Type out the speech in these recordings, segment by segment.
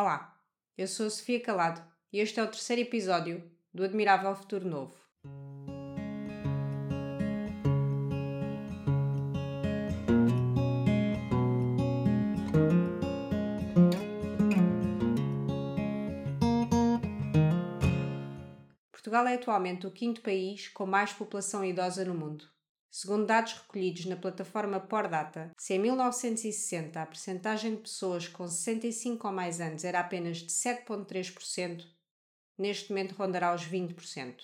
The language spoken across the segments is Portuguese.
Olá, eu sou a Sofia Calado e este é o terceiro episódio do Admirável Futuro Novo. Portugal é atualmente o quinto país com mais população idosa no mundo. Segundo dados recolhidos na plataforma Pordata, se em 1960 a percentagem de pessoas com 65 ou mais anos era apenas de 7,3%, neste momento rondará os 20%.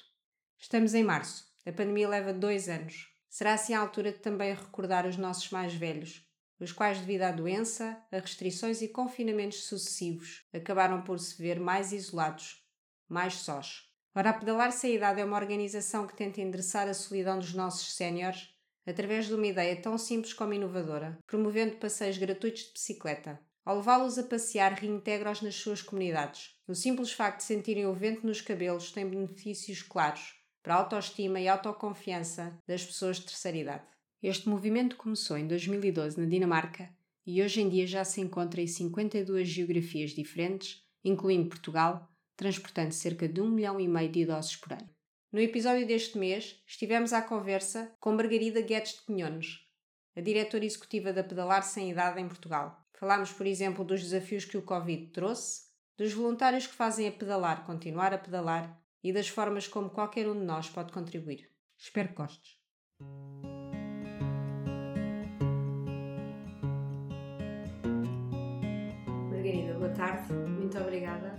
Estamos em março. A pandemia leva dois anos. Será assim a altura de também recordar os nossos mais velhos, os quais, devido à doença, a restrições e confinamentos sucessivos, acabaram por se ver mais isolados, mais sós. Ora, a Pedalar Sem Idade é uma organização que tenta endereçar a solidão dos nossos séniores através de uma ideia tão simples como inovadora, promovendo passeios gratuitos de bicicleta. Ao levá-los a passear, reintegra-os nas suas comunidades. O simples facto de sentirem o vento nos cabelos tem benefícios claros para a autoestima e autoconfiança das pessoas de terceira idade. Este movimento começou em 2012 na Dinamarca e hoje em dia já se encontra em 52 geografias diferentes, incluindo Portugal, transportando cerca de um milhão e meio de idosos por ano. No episódio deste mês, estivemos à conversa com Margarida Guedes de Pinhones, a diretora executiva da Pedalar Sem Idade em Portugal. Falámos, por exemplo, dos desafios que o Covid trouxe, dos voluntários que fazem a pedalar continuar a pedalar e das formas como qualquer um de nós pode contribuir. Espero que gostes. Margarida, boa tarde. Muito obrigada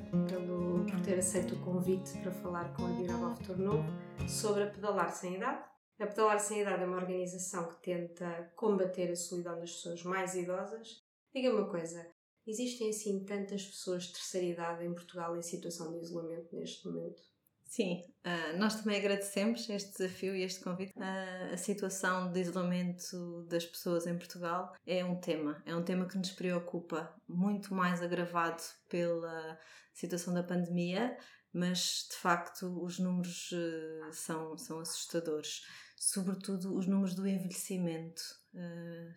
por ter aceito o convite para falar com a Admirável Futuro Novo sobre a Pedalar Sem Idade. A Pedalar Sem Idade é uma organização que tenta combater a solidão das pessoas mais idosas. Diga-me uma coisa, existem assim tantas pessoas de terceira idade em Portugal em situação de isolamento neste momento? Sim, uh, nós também agradecemos este desafio e este convite. Uh, a situação de isolamento das pessoas em Portugal é um tema, é um tema que nos preocupa, muito mais agravado pela situação da pandemia, mas de facto os números uh, são, são assustadores, sobretudo os números do envelhecimento.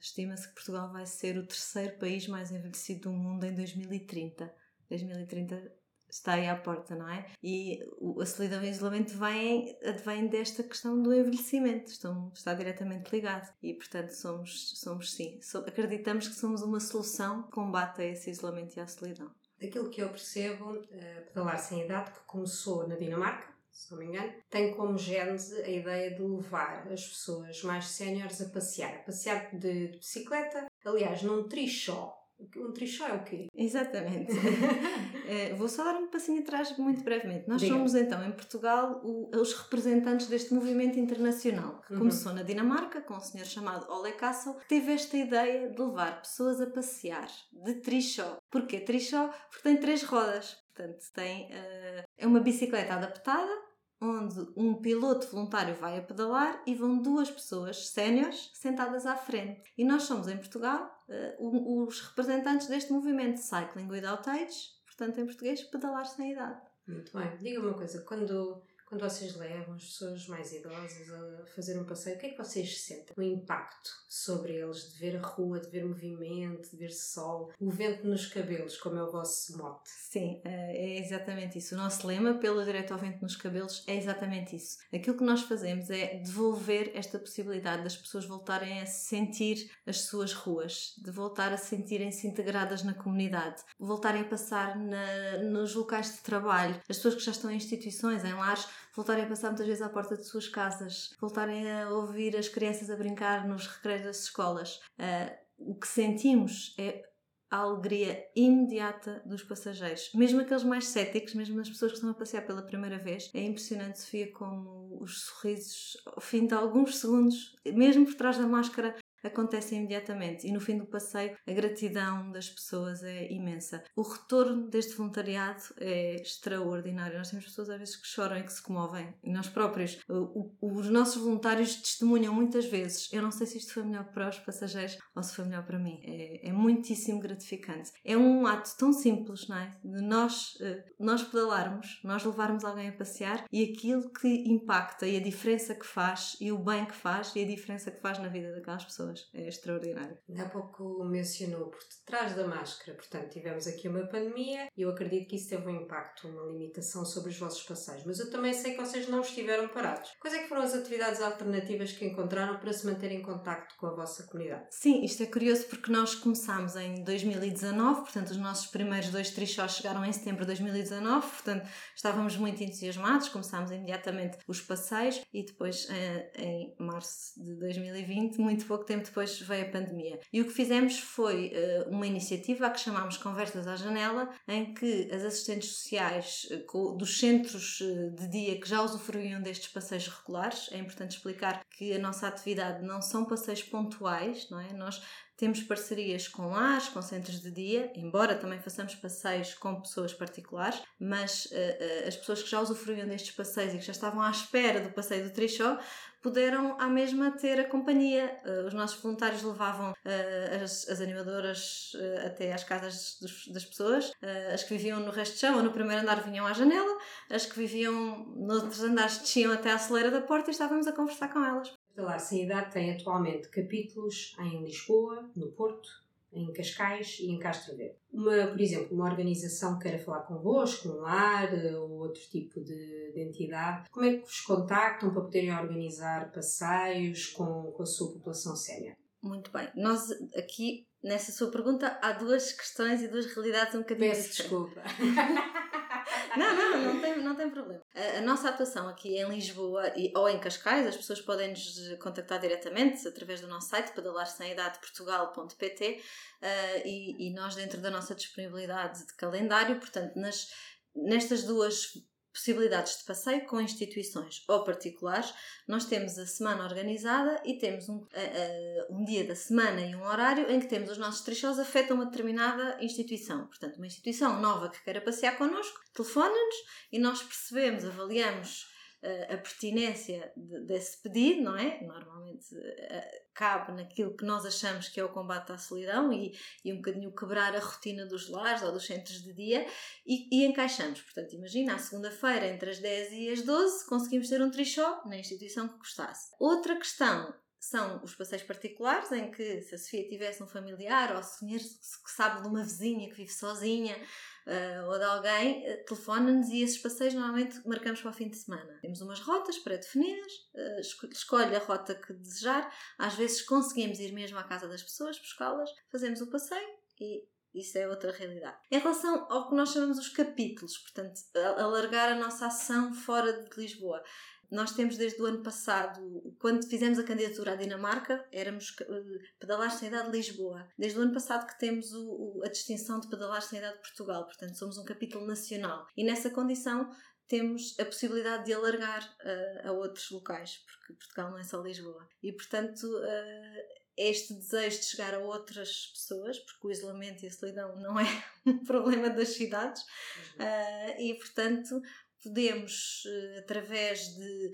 Estima-se que Portugal vai ser o terceiro país mais envelhecido do mundo em 2030. 2030 está aí à porta, não é? E a solidão e o isolamento vem, advém desta questão do envelhecimento, estão, está diretamente ligado. E, portanto, somos, somos sim, acreditamos que somos uma solução que combate a esse isolamento e à solidão. Daquilo que eu percebo, uh, Pedalar Sem Idade, que começou na Dinamarca, se não me engano, tem como gênese a ideia de levar as pessoas mais séniores a passear. A passear de, de bicicleta, aliás, num trichó um trichó é o quê? Exatamente. é, vou só dar um passinho atrás muito brevemente. Nós Diga. somos então em Portugal o, os representantes deste movimento internacional que uhum. começou na Dinamarca com um senhor chamado Ole Castle que teve esta ideia de levar pessoas a passear de trichó. Porquê trichó? Porque tem três rodas. Portanto, tem, uh, é uma bicicleta adaptada onde um piloto voluntário vai a pedalar e vão duas pessoas séniores sentadas à frente. E nós somos em Portugal uh, os representantes deste movimento Cycling Without Age, portanto em português, pedalar sem idade. Muito bem. Diga-me uma coisa, quando quando vocês levam as pessoas mais idosas a fazer um passeio, o que é que vocês sentem? O impacto sobre eles de ver a rua, de ver movimento, de ver sol, o vento nos cabelos, como é o vosso mote? Sim, eh, é exatamente isso. O nosso lema, pelo direito ao vento nos cabelos, é exatamente isso. Aquilo que nós fazemos é devolver esta possibilidade das pessoas voltarem a sentir as suas ruas, de voltar a sentirem-se integradas na comunidade, voltarem a passar na, nos locais de trabalho, as pessoas que já estão em instituições, em lares, voltarem a passar muitas vezes à porta de suas casas, voltarem a ouvir as crianças a brincar nos recreios das escolas. Uh, o que sentimos é a alegria imediata dos passageiros. Mesmo aqueles mais céticos, mesmo as pessoas que estão a passear pela primeira vez, é impressionante, Sofia, como os sorrisos, ao fim de alguns segundos, mesmo por trás da máscara, acontecem imediatamente e no fim do passeio a gratidão das pessoas é imensa. O retorno deste voluntariado é extraordinário. Nós temos pessoas às vezes que choram e que se comovem. E nós próprios, o, o, os nossos voluntários testemunham muitas vezes. Eu não sei se isto foi melhor para os passageiros ou se foi melhor para mim. É, é muitíssimo gratificante. É um ato tão simples, não é? De nós, eh, nós pedalarmos, nós levarmos alguém a passear e aquilo que impacta e a diferença que faz e o bem que faz e a diferença que faz na vida daquelas pessoas pessoas. É extraordinário. Há pouco mencionou por detrás da máscara, portanto, tivemos aqui uma pandemia e eu acredito que isso teve um impacto, uma limitação sobre os vossos passeios, mas eu também sei que vocês não estiveram parados. Quais é que foram as atividades alternativas que encontraram para se manter em contacto com a vossa comunidade? Sim, isto é curioso porque nós começámos em 2019, portanto, os nossos primeiros dois trichós chegaram em setembro de 2019, portanto, estávamos muito entusiasmados, começámos imediatamente os passeios e depois, eh, em março de 2020, muito pouco tempo depois, veio a pandemia. E o que fizemos foi eh, uma iniciativa a que chamámos Conversas à Janela, em que as assistentes sociais eh, dos centros de dia que já usufruíam destes passeios regulares, é importante explicar que a nossa atividade não são passeios pontuais, não é? Nós temos parcerias com lares, com centros de dia, embora também façamos passeios com pessoas particulares, mas uh, uh, as pessoas que já usufruíam destes passeios e que já estavam à espera do passeio do Trichó puderam à mesma ter a companhia. Uh, os nossos voluntários levavam as, as, animadoras até às casas dos, das pessoas, as que viviam no resto de chão ou no primeiro andar vinham à janela, as que viviam nos outros andares desciam até à celeira da porta e estávamos a conversar com elas. Hospitalar Sem Idade tem atualmente capítulos em Lisboa, no Porto, em Cascais e em Castro Verde. Uma, por exemplo, uma organização queira falar convosco, um lar ou outro tipo de, de, entidade, como é que vos contactam para poderem organizar passeios com, com a sua população sénior? Muito bem. Nós aqui, nessa sua pergunta, há duas questões e duas realidades um bocadinho Peço desculpa. Não, não, não tem, não tem problema. A, a, nossa atuação aqui em Lisboa e, ou em Cascais, as pessoas podem nos contactar diretamente através do nosso site, pedalarsemidade.portugal.pt uh, e, e nós, dentro da nossa disponibilidade de calendário, portanto, nas, nestas duas possibilidades de passeio com instituições ou particulares, nós temos a semana organizada e temos um, uh, uh, um dia da semana e um horário em que temos os nossos trichós afetam uma determinada instituição. Portanto, uma instituição nova que queira passear connosco, telefona-nos e nós percebemos, avaliamos a pertinência desse pedido, não é? Normalmente cabe naquilo que nós achamos que é o combate à solidão e, e um bocadinho quebrar a rotina dos lares ou dos centros de dia e, e encaixamos. Portanto, imagina, à segunda-feira, entre as 10 e as 12, conseguimos ter um trichó na instituição que gostasse. Outra questão são os passeios particulares, em que se a Sofia tivesse um familiar ou se sabe de uma vizinha que vive sozinha uh, ou de alguém, uh, telefona-nos e esses passeios normalmente marcamos para o fim de semana. Temos umas rotas pré-definidas, uh, escolhe a rota que desejar, às vezes conseguimos ir mesmo à casa das pessoas, buscá-las, fazemos o passeio e isso é outra realidade. Em relação ao que nós chamamos os capítulos, portanto, alargar a nossa ação fora de Lisboa. Nós temos desde o ano passado, quando fizemos a candidatura à Dinamarca, éramos eh, pedalares sem idade de Lisboa. Desde o ano passado que temos o, a distinção de pedalares sem idade de Portugal, portanto somos um capítulo nacional. E nessa condição temos a possibilidade de alargar uh, a outros locais, porque Portugal não é só Lisboa. E portanto uh, este desejo de chegar a outras pessoas, porque o isolamento e a solidão não é um problema das cidades, uh, e portanto podemos, eh, através de.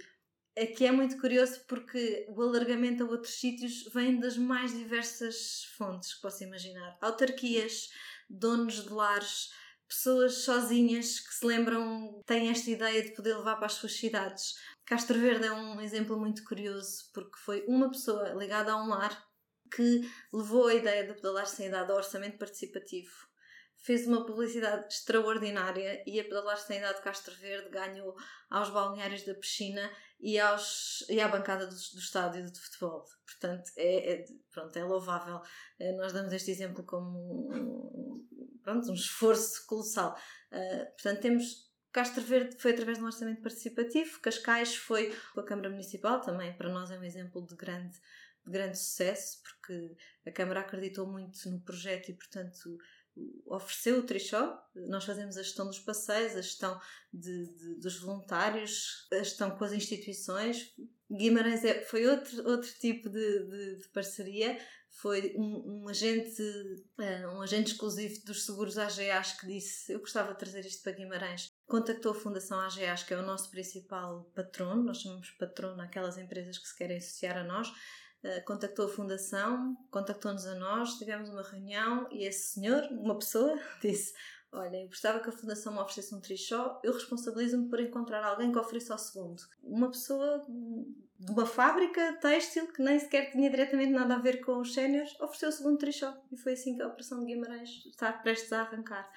Aqui é muito curioso porque o alargamento a outros sítios vem das mais diversas fontes que posso imaginar. Autarquias, donos de lares, pessoas sozinhas que se lembram, têm esta ideia de poder levar para as suas cidades. Castro Verde é um exemplo muito curioso porque foi uma pessoa ligada a um lar que levou a ideia de pedalar sem idade ao orçamento participativo fez uma publicidade extraordinária e a Pedalar Sem Idade Castro Verde ganhou aos balneários da piscina e, aos, e à bancada do, do estádio de futebol. Portanto, é, é, pronto, é louvável. É, nós damos este exemplo como um, pronto, um esforço colossal. Uh, portanto, temos Castro Verde foi através de um orçamento participativo, Cascais foi com a Câmara Municipal, também para nós é um exemplo de grande, de grande sucesso, porque a Câmara acreditou muito no projeto e, portanto, ofereceu o Trichó. Nós fazemos a gestão dos passeios, a gestão de, de, dos voluntários, a gestão com as instituições. Guimarães é, foi outro, outro tipo de, de, parceria. Foi um, um agente, uh, um agente exclusivo dos seguros AGAs que disse: Eu gostava de trazer isto para Guimarães. Contactou a Fundação AGAs, que é o nosso principal patrono. Nós chamamos patrono aquelas empresas que se querem associar a nós eh, contactou a Fundação, contactou-nos a nós, tivemos uma reunião e esse senhor, uma pessoa, disse: olha, eu gostava que a Fundação me oferecesse um trichó, eu responsabilizo-me por encontrar alguém que ofereça ao segundo. Uma pessoa de uma fábrica têxtil que nem sequer tinha diretamente nada a ver com os séniores ofereceu o segundo trichó. E foi assim que a Operação de Guimarães está prestes a arrancar.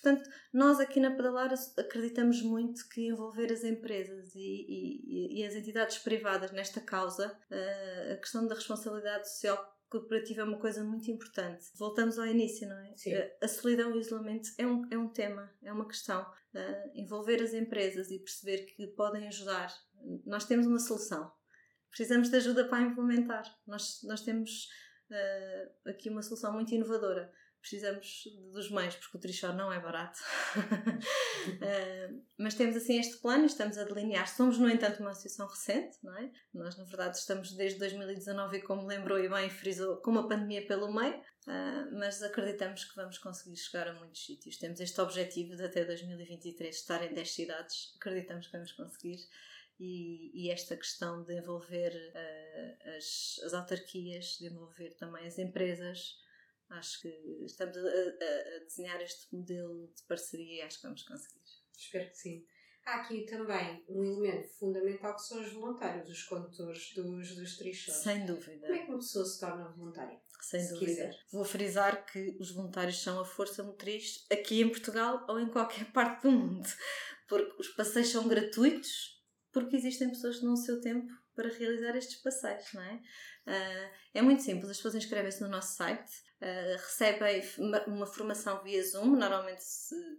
Portanto, nós aqui na Pedalar acreditamos muito que envolver as empresas e, e, e as entidades privadas nesta causa, uh, a questão da responsabilidade social corporativa é uma coisa muito importante. Voltamos ao início, não é? Sim. A solidão e o isolamento é um, é um tema, é uma questão. Uh, envolver as empresas e perceber que podem ajudar. Nós temos uma solução. Precisamos de ajuda para implementar. Nós, nós temos aqui uma solução muito inovadora precisamos dos meios, porque o trichó não é barato. uh, mas temos assim este plano e estamos a delinear. Somos, no entanto, uma associação recente, não é? Nós, na verdade, estamos desde 2019 e, como lembrou e bem frisou, com uma pandemia pelo meio, uh, mas acreditamos que vamos conseguir chegar a muitos sítios. Temos este objetivo de até 2023 estar em 10 cidades. Acreditamos que vamos conseguir. E, e, esta questão de envolver uh, as, as autarquias, de envolver também as empresas, Acho que estamos a, a, a, desenhar este modelo de parceria e acho que vamos conseguir. Espero que sim. Há aqui também um elemento fundamental que são os voluntários, os condutores dos, dos trichos. Sem dúvida. Como é que uma pessoa se torna voluntária? Sem dúvida. Quiser? Vou frisar que os voluntários são a força motriz aqui em Portugal ou em qualquer parte do mundo. Porque os passeios são gratuitos, porque existem pessoas que dão o seu tempo para realizar estes passeios, não é? Uh, é muito simples, as pessoas inscrevem-se no nosso site, uh, recebem uma formação via Zoom, normalmente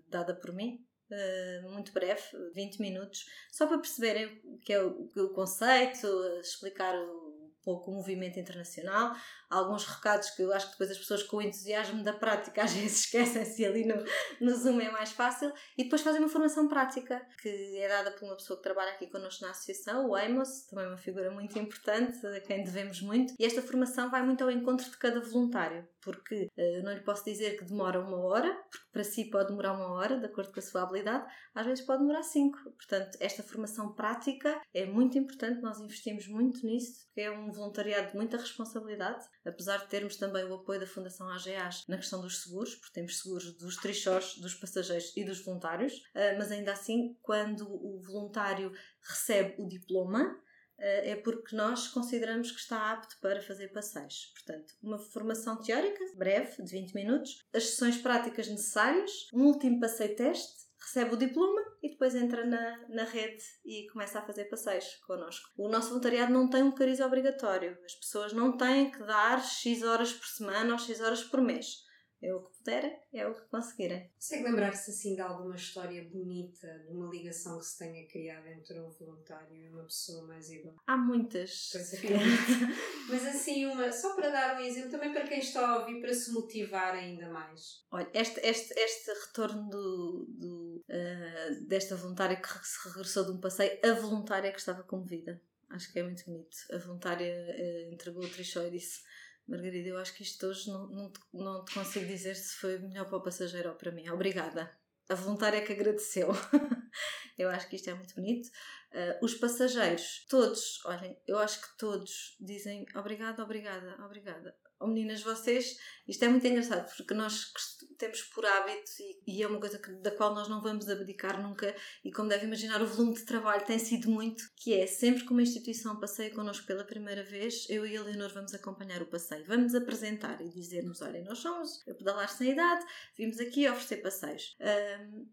dada por mim, Uh, muito breve, 20 minutos, só para perceberem o que é o, o conceito, explicar um pouco o movimento internacional, alguns recados que eu acho que depois as pessoas com o entusiasmo da prática às vezes esquecem-se ali no, no Zoom é mais fácil. E depois fazem uma formação prática que é dada por uma pessoa que trabalha aqui connosco na associação, o Amos, também uma figura muito importante, a quem devemos muito. E esta formação vai muito ao encontro de cada voluntário porque uh, eu não lhe posso dizer que demora uma hora, porque para si pode demorar uma hora, de acordo com a sua habilidade, às vezes pode demorar cinco. Portanto, esta formação prática é muito importante, nós investimos muito nisso, porque é um voluntariado de muita responsabilidade apesar de termos também o apoio da Fundação AGAs na questão dos seguros, porque temos seguros dos trichós, dos passageiros e dos voluntários, ah, mas ainda assim, quando o voluntário recebe o diploma, é porque nós consideramos que está apto para fazer passeios. Portanto, uma formação teórica, breve, de 20 minutos, as sessões práticas necessárias, um último passeio-teste recebe o diploma e depois entra na, na rede e começa a fazer passeios connosco. O nosso voluntariado não tem um cariz obrigatório. As pessoas não têm que dar X horas por semana ou X horas por mês. É o que puderem, é o que conseguirem. Consegue lembrar-se assim de alguma história bonita, de uma ligação que se tenha criado entre um voluntário e uma pessoa mais igual? Há muitas. Mas assim, uma, só para dar um exemplo, também para quem está a ouvir, para se motivar ainda mais. Olha, este, este, este retorno do, do uh, desta voluntária que se regressou de um passeio, a voluntária que estava comovida. Acho que é muito bonito. A voluntária uh, entregou o trichó e disse Margarida, eu acho que isto hoje não, não, te, não te consigo dizer se foi melhor para o passageiro ou para mim. Obrigada. A voluntária que agradeceu. eu acho que isto é muito bonito. Uh, os passageiros, todos, olhem, eu acho que todos dizem obrigada, obrigada, obrigada. Oh, meninas, vocês, isto é muito engraçado porque nós temos por hábito e, e é uma coisa que, da qual nós não vamos abdicar nunca. E como deve imaginar, o volume de trabalho tem sido muito, que é sempre que uma instituição passeia connosco pela primeira vez, eu e a Leonor vamos acompanhar o passeio. Vamos apresentar e dizer-nos: olha, nós somos a pedalar sem idade, vimos aqui oferecer passeios. Um,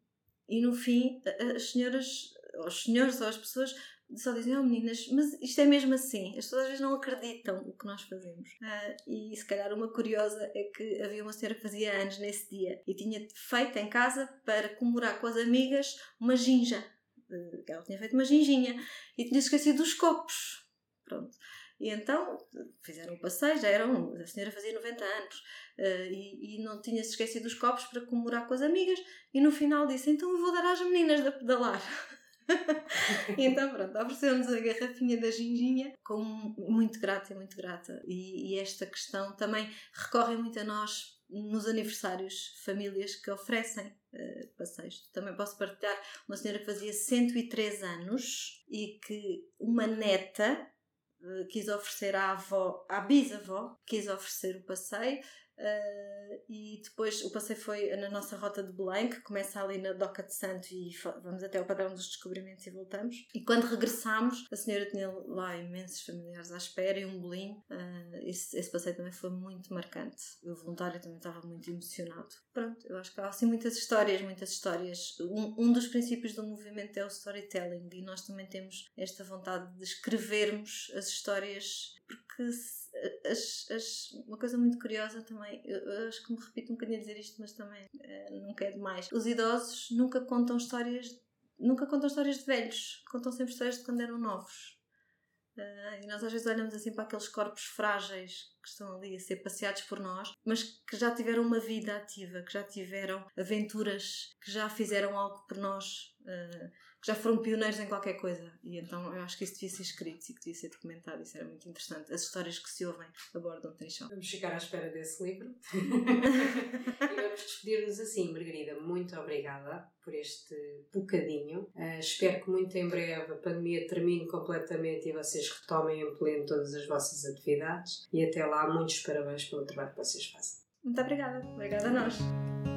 e no fim, as senhoras, os senhores ou as pessoas só dizem, oh meninas, mas isto é mesmo assim. As pessoas às vezes não acreditam o que nós fazemos. Uh, e se calhar uma curiosa é que havia uma senhora que fazia anos nesse dia e tinha feito em casa para comemorar com as amigas uma ginja. Uh, ela tinha feito uma ginginha e tinha esquecido dos copos. Pronto. E então fizeram um passeio, já eram, a senhora fazia 90 anos uh, e, e, não tinha se esquecido dos copos para comemorar com as amigas. E no final disse: Então eu vou dar às meninas da pedalar. então pronto, oferecemos a garrafinha da ginginha com muito grata, muito grata. E, e, esta questão também recorre muito a nós nos aniversários, famílias que oferecem uh, passeios. Também posso partilhar uma senhora que fazia 103 anos e que uma neta uh, quis oferecer à avó, à bisavó, quis oferecer o passeio Uh, e depois o passeio foi na nossa rota de Belém, que começa ali na Doca de Santo e vamos até ao padrão dos descobrimentos e voltamos. E quando regressámos, a senhora tinha lá imensos familiares à espera e um bolinho. Uh, esse, esse passeio também foi muito marcante. O voluntário também estava muito emocionado. Pronto, eu acho que há assim muitas histórias, muitas histórias. Um, um dos princípios do movimento é o storytelling e nós também temos esta vontade de escrevermos as histórias porque as, as, uma coisa muito curiosa também, eu, acho que me repito um bocadinho a dizer isto, mas também é, nunca é demais. Os idosos nunca contam histórias, nunca contam histórias de velhos, contam sempre histórias de quando eram novos. Uh, e nós às vezes olhamos assim para aqueles corpos frágeis que estão ali a ser passeados por nós, mas que já tiveram uma vida ativa, que já tiveram aventuras, que já fizeram algo por nós. Uh, que já foram pioneiros em qualquer coisa. E então eu acho que isso devia ser escrito e que devia ser documentado. Isso era muito interessante. As histórias que se ouvem a bordo de um trechão. Vamos ficar à espera desse livro. e vamos despedir-nos assim, Margarida. Muito obrigada por este bocadinho. Uh, espero que muito em breve a pandemia termine completamente e vocês retomem em pleno todas as vossas atividades. E até lá, muitos parabéns pelo trabalho que vocês fazem. Muito obrigada. Obrigada a nós.